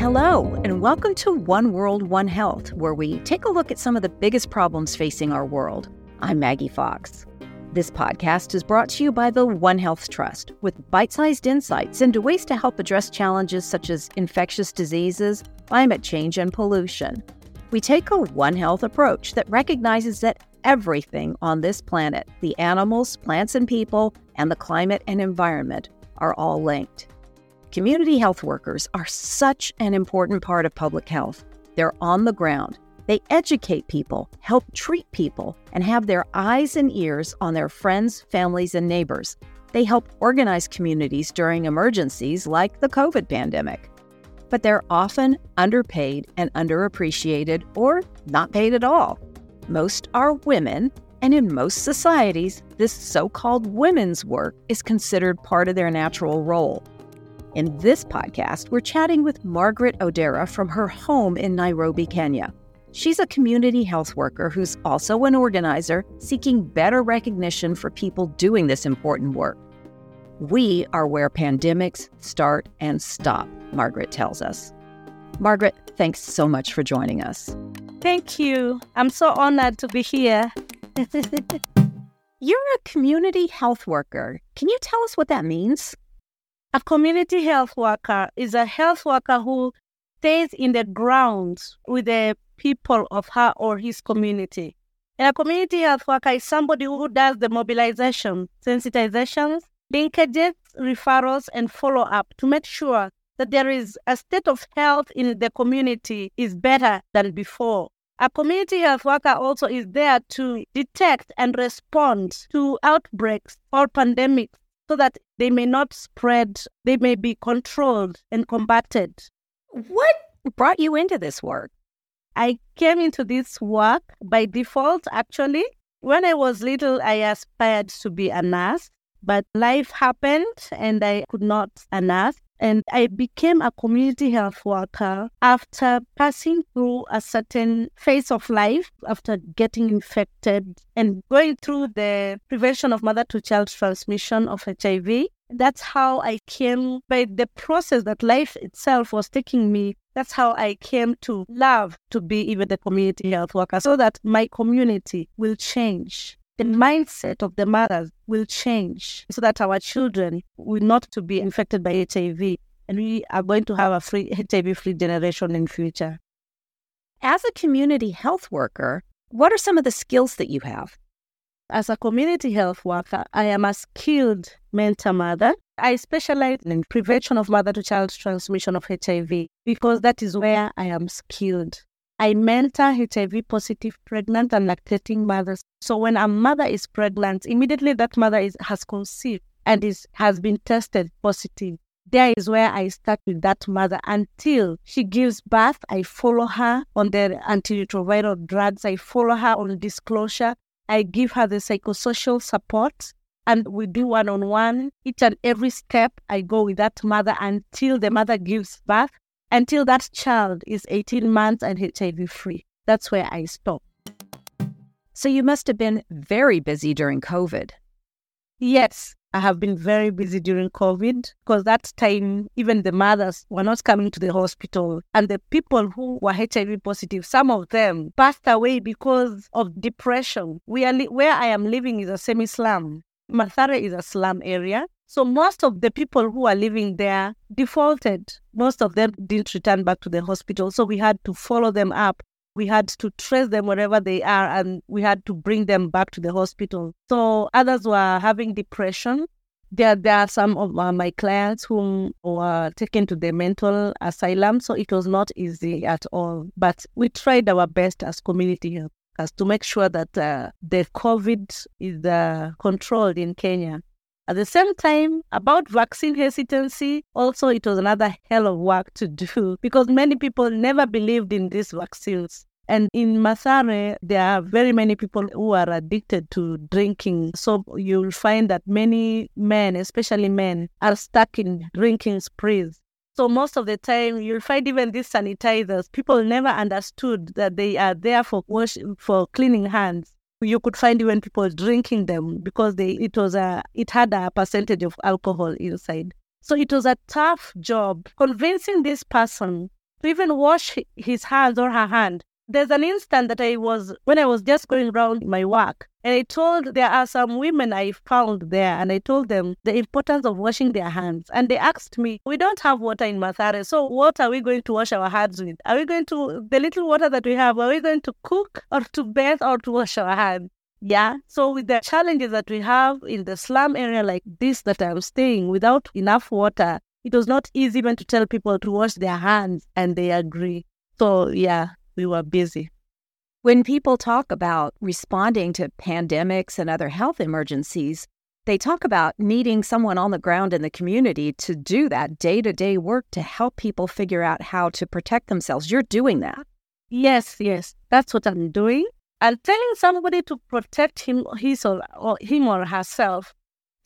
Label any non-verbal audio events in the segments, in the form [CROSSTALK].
Hello, and welcome to One World, One Health, where we take a look at some of the biggest problems facing our world. I'm Maggie Fox. This podcast is brought to you by the One Health Trust with bite sized insights into ways to help address challenges such as infectious diseases, climate change, and pollution. We take a One Health approach that recognizes that everything on this planet the animals, plants, and people, and the climate and environment are all linked. Community health workers are such an important part of public health. They're on the ground. They educate people, help treat people, and have their eyes and ears on their friends, families, and neighbors. They help organize communities during emergencies like the COVID pandemic. But they're often underpaid and underappreciated or not paid at all. Most are women, and in most societies, this so called women's work is considered part of their natural role. In this podcast, we're chatting with Margaret Odera from her home in Nairobi, Kenya. She's a community health worker who's also an organizer seeking better recognition for people doing this important work. We are where pandemics start and stop, Margaret tells us. Margaret, thanks so much for joining us. Thank you. I'm so honored to be here. [LAUGHS] You're a community health worker. Can you tell us what that means? A community health worker is a health worker who stays in the ground with the people of her or his community. And a community health worker is somebody who does the mobilization, sensitizations, linkages, referrals, and follow up to make sure that there is a state of health in the community is better than before. A community health worker also is there to detect and respond to outbreaks or pandemics so that they may not spread, they may be controlled and combated. What brought you into this work? I came into this work by default, actually. When I was little, I aspired to be a nurse, but life happened and I could not a nurse. And I became a community health worker after passing through a certain phase of life, after getting infected and going through the prevention of mother to child transmission of HIV. That's how I came by the process that life itself was taking me. That's how I came to love to be even the community health worker so that my community will change the mindset of the mothers will change so that our children will not to be infected by HIV and we are going to have a free HIV free generation in future. As a community health worker, what are some of the skills that you have? As a community health worker, I am a skilled mentor mother. I specialize in prevention of mother to child transmission of HIV because that is where I am skilled. I mentor HIV positive pregnant and lactating mothers. So when a mother is pregnant, immediately that mother is, has conceived and is, has been tested positive. There is where I start with that mother until she gives birth. I follow her on the antiretroviral drugs. I follow her on disclosure. I give her the psychosocial support and we do one on one. Each and every step, I go with that mother until the mother gives birth until that child is 18 months and HIV free. That's where I stop. So you must have been very busy during COVID. Yes, I have been very busy during COVID because that time, even the mothers were not coming to the hospital. And the people who were HIV positive, some of them passed away because of depression. We are li- where I am living is a semi slum. Mathare is a slum area. So most of the people who are living there defaulted. Most of them didn't return back to the hospital. So we had to follow them up. We had to trace them wherever they are and we had to bring them back to the hospital. So others were having depression. There, there are some of my clients who were taken to the mental asylum. So it was not easy at all. But we tried our best as community health to make sure that uh, the COVID is uh, controlled in Kenya. At the same time, about vaccine hesitancy, also it was another hell of work to do [LAUGHS] because many people never believed in these vaccines. And in Mathare, there are very many people who are addicted to drinking. So you'll find that many men, especially men, are stuck in drinking sprees. So most of the time, you'll find even these sanitizers, people never understood that they are there for wash, for cleaning hands you could find even people drinking them because they it was a it had a percentage of alcohol inside. So it was a tough job convincing this person to even wash his hands or her hand. There's an instant that I was, when I was just going around my work, and I told there are some women I found there, and I told them the importance of washing their hands. And they asked me, We don't have water in Mathare, so what are we going to wash our hands with? Are we going to, the little water that we have, are we going to cook or to bathe or to wash our hands? Yeah. So with the challenges that we have in the slum area like this that I'm staying without enough water, it was not easy even to tell people to wash their hands and they agree. So yeah, we were busy. When people talk about responding to pandemics and other health emergencies, they talk about needing someone on the ground in the community to do that day to day work to help people figure out how to protect themselves. You're doing that. Yes, yes, that's what I'm doing. And telling somebody to protect him, his or, or him or herself,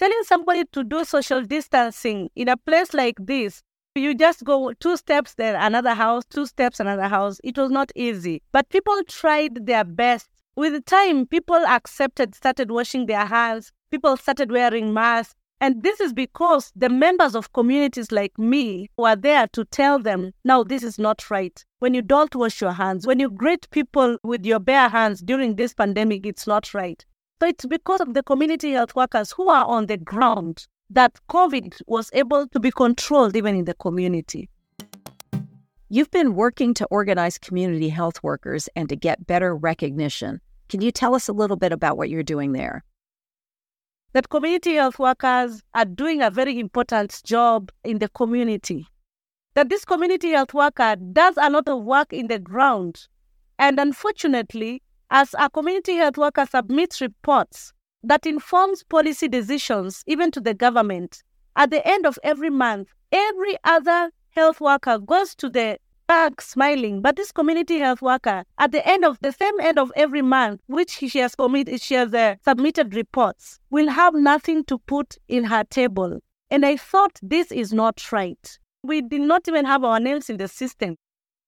telling somebody to do social distancing in a place like this you just go two steps there, another house, two steps, another house. It was not easy. But people tried their best. With time, people accepted, started washing their hands. People started wearing masks. And this is because the members of communities like me were there to tell them, no, this is not right. When you don't wash your hands, when you greet people with your bare hands during this pandemic, it's not right. So it's because of the community health workers who are on the ground that COVID was able to be controlled even in the community. You've been working to organize community health workers and to get better recognition. Can you tell us a little bit about what you're doing there? That community health workers are doing a very important job in the community. That this community health worker does a lot of work in the ground. And unfortunately, as a community health worker submits reports that informs policy decisions, even to the government. At the end of every month, every other health worker goes to the bank smiling, but this community health worker, at the end of the same end of every month, which she has committed, she has uh, submitted reports, will have nothing to put in her table. And I thought this is not right. We did not even have our names in the system.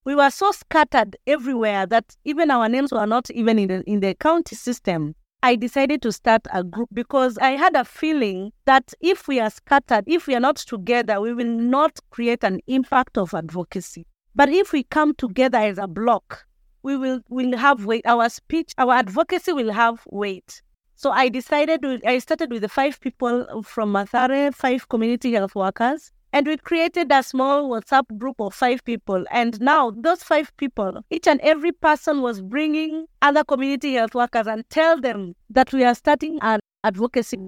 We were so scattered everywhere that even our names were not even in the, in the county system. I decided to start a group because I had a feeling that if we are scattered, if we are not together, we will not create an impact of advocacy. But if we come together as a block, we will will have weight. Our speech, our advocacy will have weight. So I decided, I started with the five people from Mathare, five community health workers. And we created a small WhatsApp group of five people. And now those five people, each and every person was bringing other community health workers and tell them that we are starting an advocacy.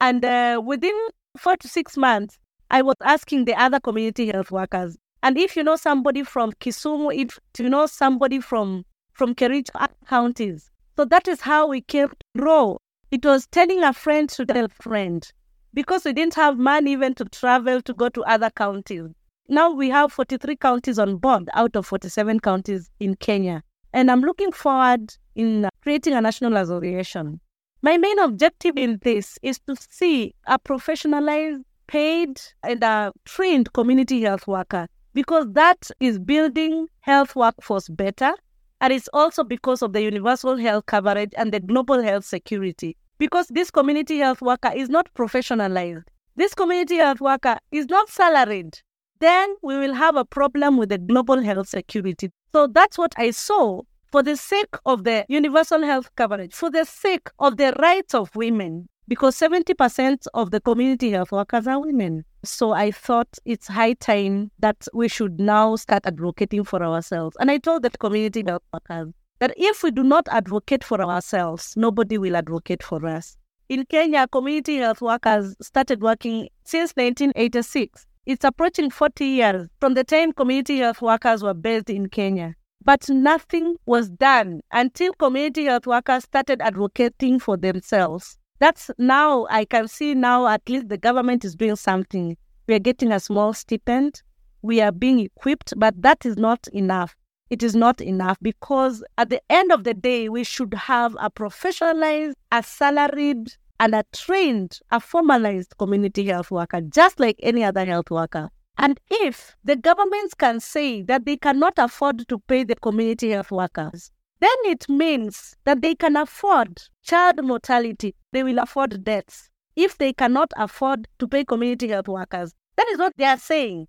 And uh, within four to six months, I was asking the other community health workers. And if you know somebody from Kisumu, if you know somebody from from Kericho counties, so that is how we came to grow. It was telling a friend to tell a friend because we didn't have money even to travel to go to other counties. Now we have 43 counties on board out of 47 counties in Kenya. And I'm looking forward in creating a national association. My main objective in this is to see a professionalized, paid, and a trained community health worker because that is building health workforce better. And it's also because of the universal health coverage and the global health security because this community health worker is not professionalized. This community health worker is not salaried. Then we will have a problem with the global health security. So that's what I saw for the sake of the universal health coverage, for the sake of the rights of women, because 70% of the community health workers are women. So I thought it's high time that we should now start advocating for ourselves. And I told the community health workers, that if we do not advocate for ourselves, nobody will advocate for us. In Kenya, community health workers started working since 1986. It's approaching 40 years from the time community health workers were based in Kenya. But nothing was done until community health workers started advocating for themselves. That's now, I can see now at least the government is doing something. We are getting a small stipend. We are being equipped, but that is not enough it is not enough because at the end of the day, we should have a professionalized, a salaried, and a trained, a formalized community health worker, just like any other health worker. And if the governments can say that they cannot afford to pay the community health workers, then it means that they can afford child mortality, they will afford deaths. If they cannot afford to pay community health workers, that is what they are saying.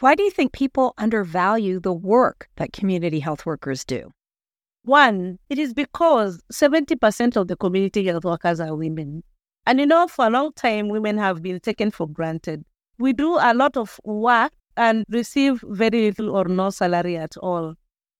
Why do you think people undervalue the work that community health workers do? One, it is because 70% of the community health workers are women. And you know, for a long time, women have been taken for granted. We do a lot of work and receive very little or no salary at all.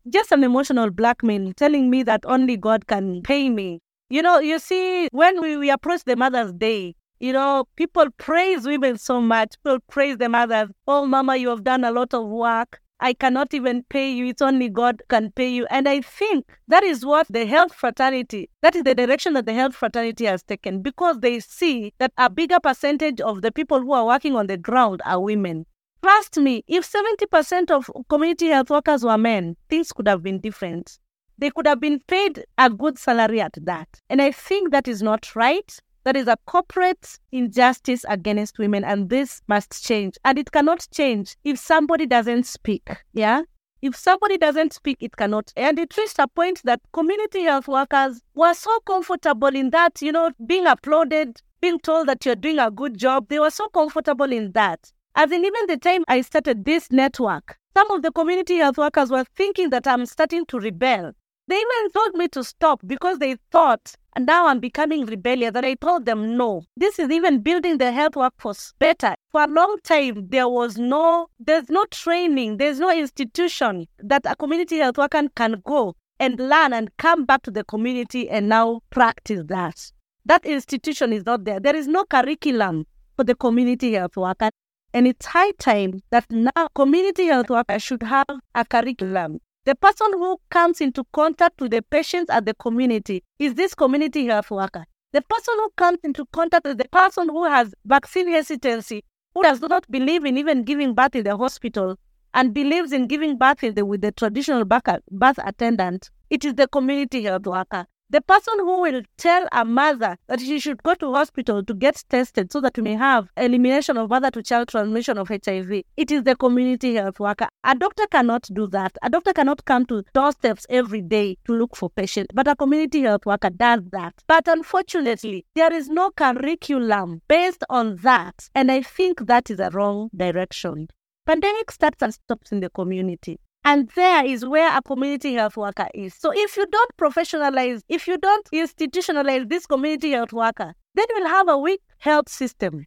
Just an emotional blackmail telling me that only God can pay me. You know, you see, when we, we approach the Mother's Day, you know, people praise women so much. People praise the mothers. Oh, Mama, you have done a lot of work. I cannot even pay you. It's only God can pay you. And I think that is what the health fraternity, that is the direction that the health fraternity has taken because they see that a bigger percentage of the people who are working on the ground are women. Trust me, if 70% of community health workers were men, things could have been different. They could have been paid a good salary at that. And I think that is not right. That is a corporate injustice against women, and this must change. And it cannot change if somebody doesn't speak. Yeah? If somebody doesn't speak, it cannot. And it reached a point that community health workers were so comfortable in that, you know, being applauded, being told that you're doing a good job. They were so comfortable in that. As in, even the time I started this network, some of the community health workers were thinking that I'm starting to rebel. They even told me to stop because they thought and now I'm becoming rebellious. And I told them, no, this is even building the health workforce better. For a long time, there was no, there's no training, there's no institution that a community health worker can go and learn and come back to the community and now practice that. That institution is not there. There is no curriculum for the community health worker. And it's high time that now community health workers should have a curriculum the person who comes into contact with the patients at the community is this community health worker. The person who comes into contact with the person who has vaccine hesitancy, who does not believe in even giving birth in the hospital and believes in giving birth the, with the traditional birth attendant, it is the community health worker. The person who will tell a mother that she should go to hospital to get tested so that we may have elimination of mother to child transmission of HIV, it is the community health worker. A doctor cannot do that. A doctor cannot come to doorsteps every day to look for patients, but a community health worker does that. But unfortunately, there is no curriculum based on that. And I think that is a wrong direction. Pandemic starts and stops in the community. And there is where a community health worker is. So if you don't professionalize, if you don't institutionalize this community health worker, then we'll have a weak health system.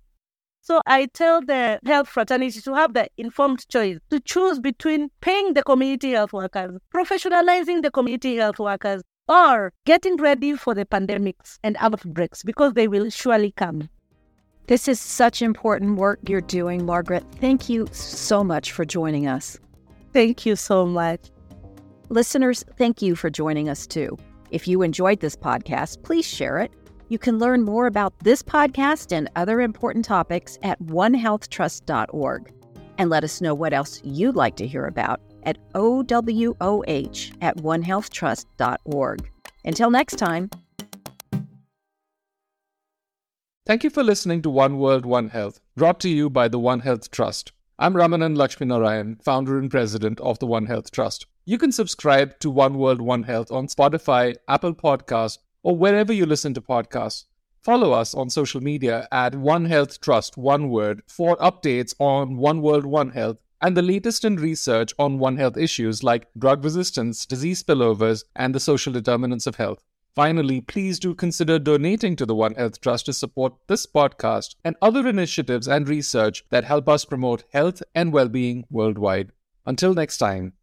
So I tell the health fraternity to have the informed choice to choose between paying the community health workers, professionalizing the community health workers, or getting ready for the pandemics and outbreaks because they will surely come. This is such important work you're doing, Margaret. Thank you so much for joining us. Thank you so much. Listeners, thank you for joining us too. If you enjoyed this podcast, please share it. You can learn more about this podcast and other important topics at onehealthtrust.org. And let us know what else you'd like to hear about at OWOH at onehealthtrust.org. Until next time. Thank you for listening to One World, One Health, brought to you by the One Health Trust. I'm Ramanan Laxminarayan, founder and president of the One Health Trust. You can subscribe to One World, One Health on Spotify, Apple Podcasts, or wherever you listen to podcasts. Follow us on social media at One Health Trust, one word, for updates on One World, One Health and the latest in research on One Health issues like drug resistance, disease spillovers, and the social determinants of health. Finally, please do consider donating to the One Health Trust to support this podcast and other initiatives and research that help us promote health and well being worldwide. Until next time.